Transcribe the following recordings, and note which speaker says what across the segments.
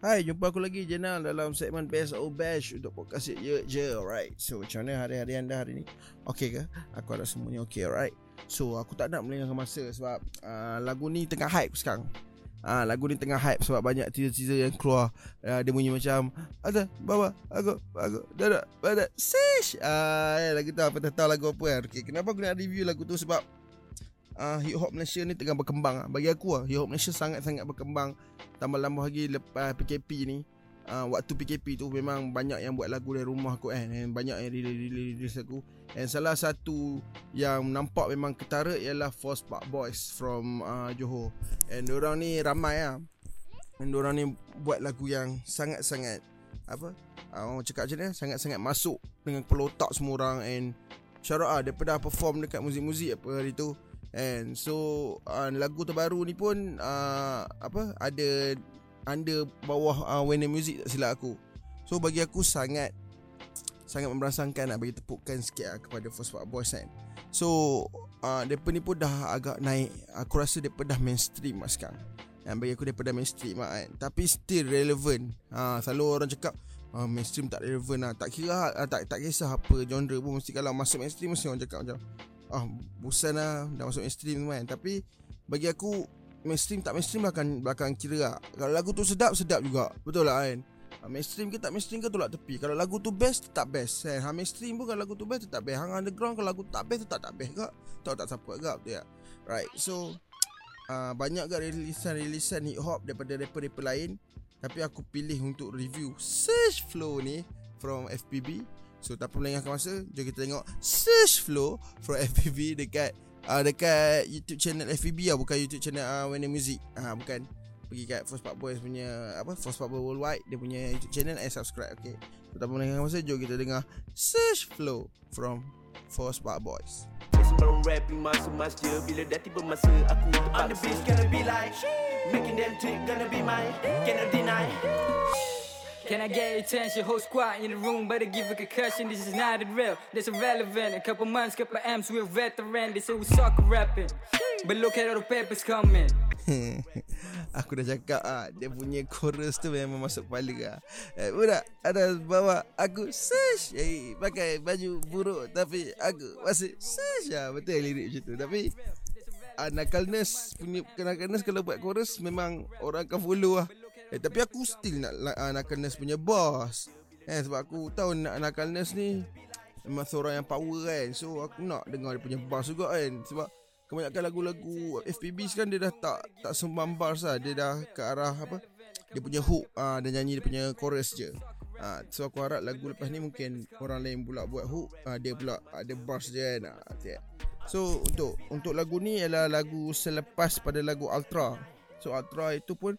Speaker 1: Hai, jumpa aku lagi Jenal dalam segmen Best of Bash untuk podcast Ye Je, alright. So, macam mana hari-hari anda hari ni? Okay ke? Aku harap semuanya okay, alright. So, aku tak nak melengahkan masa sebab uh, lagu ni tengah hype sekarang. Ah, uh, lagu ni tengah hype sebab banyak teaser-teaser yang keluar. Uh, dia bunyi macam ada bawa aku aku dadak pada sish. Ah, uh, lagu tu apa tak tahu lagu apa kan. Okay, kenapa aku nak review lagu tu sebab uh, hip hop Malaysia ni tengah berkembang. Bagi aku lah hip hop Malaysia sangat-sangat berkembang. Tambah-tambah lagi lepas PKP ni. Uh, waktu PKP tu memang banyak yang buat lagu dari rumah aku kan and banyak yang release aku. And salah satu yang nampak memang ketara ialah Force Park Boys from uh, Johor. And orang ni ramai lah and orang ni buat lagu yang sangat-sangat apa uh, orang cakap macam ni sangat-sangat masuk dengan kepala otak semua orang. And out lah Daripada perform dekat muzik-muzik apa hari tu And so uh, lagu terbaru ni pun uh, apa ada under bawah uh, Wayne Music tak silap aku. So bagi aku sangat sangat memerasakan nak bagi tepukan sikit lah kepada First Part Boys kan. So uh, depa ni pun dah agak naik. Aku rasa depa dah mainstream lah sekarang. Dan bagi aku depa dah mainstream lah kan. Tapi still relevant. Ha, selalu orang cakap uh, mainstream tak relevant lah. Tak kira uh, tak tak kisah apa genre pun mesti kalau masuk mainstream mesti orang cakap macam ah bosan lah dah masuk mainstream tu kan. Tapi bagi aku mainstream tak mainstream akan belakang kira lah. Kalau lagu tu sedap sedap juga. Betul lah kan mainstream ke tak mainstream ke tolak tepi. Kalau lagu tu best tak best kan? Ha, mainstream pun kalau lagu tu best tak best. Hang underground kalau lagu tak best tak tak best ke tak tak siapa ke betul ya right so uh, banyak ke rilisan-rilisan hip hop daripada rapper-rapper lain. Tapi aku pilih untuk review Search Flow ni from FPB So tak perlu lengahkan masa Jom kita tengok Search flow For FPV dekat uh, Dekat YouTube channel FPV lah Bukan YouTube channel uh, When Music. Uh, Bukan. Pergi kat First Part Boys punya Apa First Part Boys Worldwide Dia punya YouTube channel And subscribe Okay? So tak perlu lengahkan masa Jom kita dengar Search flow From First Part Boys.
Speaker 2: Baru rapping masuk je Bila dah tiba masa aku terpaksa On the beat gonna be like Making them trick gonna be mine Cannot deny
Speaker 3: Can I get attention? Whole squad in the room, better give a concussion. This is not real, this irrelevant. A couple months, couple amps, we're veteran. They say we suck rapping, but look at all the papers coming.
Speaker 1: Aku dah cakap ah, Dia punya chorus tu memang masuk kepala ah. Eh, budak ada bawa aku sesh eh, Pakai baju buruk Tapi aku masih sesh ah. Betul lirik macam tu Tapi ah, Nakalness punya Nakalness kalau buat chorus Memang orang akan follow lah Eh tapi aku still nak uh, nak Knuckles punya boss. Eh sebab aku tahu nak Knuckles ni memang seorang yang power kan. So aku nak dengar dia punya bass juga kan. Sebab kebanyakan lagu-lagu FPB sekarang dia dah tak tak sumbang bass lah. Dia dah ke arah apa? Dia punya hook uh, dan nyanyi dia punya chorus je. Uh, so aku harap lagu lepas ni mungkin orang lain pula buat hook uh, Dia pula ada bass je kan uh, So untuk untuk lagu ni ialah lagu selepas pada lagu Ultra So Ultra itu pun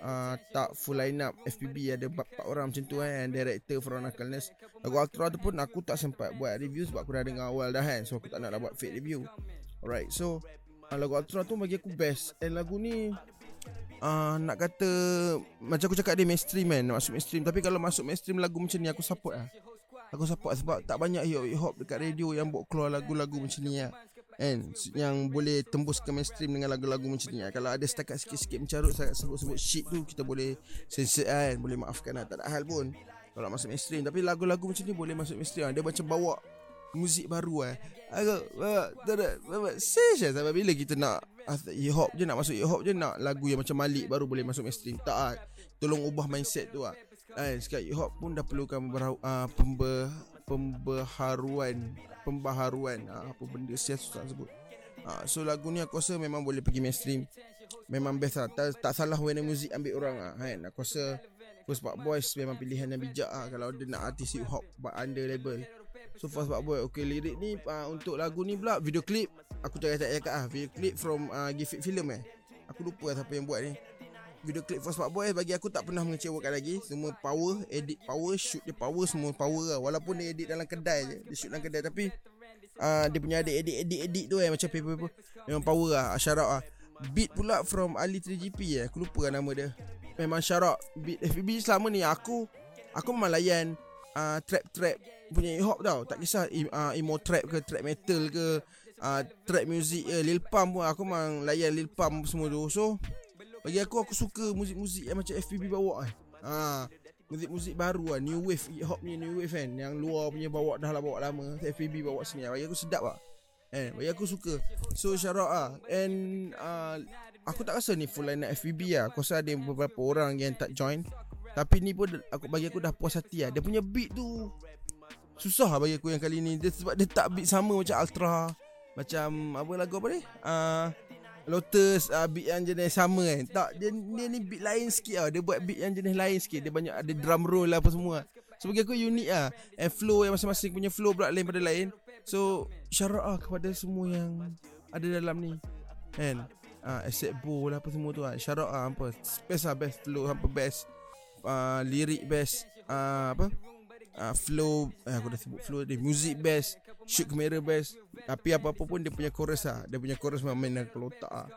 Speaker 1: uh, tak full line up. FPB ada 4 orang macam tu kan director from Knuckles lagu Ultra tu pun aku tak sempat buat review sebab aku dah dengar awal dah kan. So aku tak nak lah buat fake review. Alright so uh, lagu Ultra tu bagi aku best. And lagu ni uh, nak kata macam aku cakap dia mainstream kan. Masuk mainstream. Tapi kalau masuk mainstream lagu macam ni aku support lah. Aku support sebab tak banyak hip hop dekat radio yang buat keluar lagu-lagu macam ni lah kan? Yang boleh tembus ke mainstream dengan lagu-lagu macam ni. Kalau ada setakat sikit-sikit mencarut saya sebut-sebut shit tu kita boleh sensor kan? Boleh maafkan lah. Tak ada hal pun. Kalau masuk mainstream. Tapi lagu-lagu macam ni boleh masuk mainstream. Dia macam bawa muzik baru eh. Bawa sensor sampai bila kita nak hip hop je nak masuk hip hop je nak lagu yang macam Malik baru boleh masuk mainstream? Tak ah. Tolong ubah mindset tu ah. Kan? Sekarang hip hop pun dah perlukan uh, pembe pembaharuan pembaharuan uh, apa benda saya susah sebut. Uh, so lagu ni aku rasa memang boleh pergi mainstream. Memang best lah. Tak, tak salah when music ambil orang lah kan? Aku rasa First Part Boys memang pilihan yang bijak lah Kalau dia nak artis hip hop But under label. So First Part Boys Okay lirik ni uh, Untuk lagu ni pula Video clip. Aku tak cakap lah Video clip from uh, Give It Film eh. Aku lupa lah siapa yang buat ni video clip First Part Boy bagi aku tak pernah mengecewakan lagi. Semua power, edit power, shoot dia power Semua power lah. Walaupun dia edit dalam kedai je Dia shoot dalam kedai. Tapi uh, Dia punya ada edit-edit-edit tu eh Macam paper-paper Memang power lah Syarat lah. Beat pula from Ali 3GP eh Aku lupa lah nama dia. Memang syarat Beat FBB selama ni Aku Aku memang layan uh, Trap-trap Punya hip hop tau. Tak kisah uh, Emo trap ke Trap metal ke uh, Trap music eh, Lil Pump pun Aku memang layan Lil Pump semua tu. So bagi aku aku suka muzik-muzik yang macam FPB bawa eh. Ah, muzik-muzik baru lah New wave hip hop ni New wave kan. Yang luar punya bawa dah lah bawa lama. FPB bawa sini. Bagi aku sedap lah Eh, bagi aku suka. So out lah And uh, Aku tak rasa ni full line FPB lah Aku rasa ada beberapa orang yang tak join. Tapi ni pun aku bagi aku dah puas hati lah Dia punya beat tu Susah lah bagi aku yang kali ni. Dia, Sebab dia tak beat sama macam Ultra Macam apa lagu apa ni? Uh, Lotus uh, beat yang jenis sama kan. Tak dia, dia ni beat lain sikit lah Dia buat beat yang jenis lain sikit. Dia banyak ada drum roll lah apa semua. So bagi aku unik lah And flow yang masing-masing punya flow pula lain pada lain. So out lah kepada semua yang ada dalam ni. Kan? Uh, Except Bo lah apa semua tu lah out lah apa Best lah best flow apa best uh, Lirik best uh, Apa uh, Flow eh, Aku dah sebut flow dia Music best Shoot kamera best. Tapi apa-apa pun dia punya chorus lah Dia punya chorus memang main dengan kelotak lah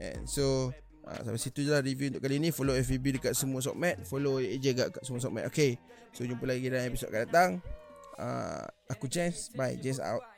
Speaker 1: And so uh, Sampai situ je lah review untuk kali ni. Follow FVB dekat semua sokmat Follow AJ kat, kat semua sokmat. Okay So jumpa lagi dalam episod akan datang. Uh, Aku Jens Bye Jens out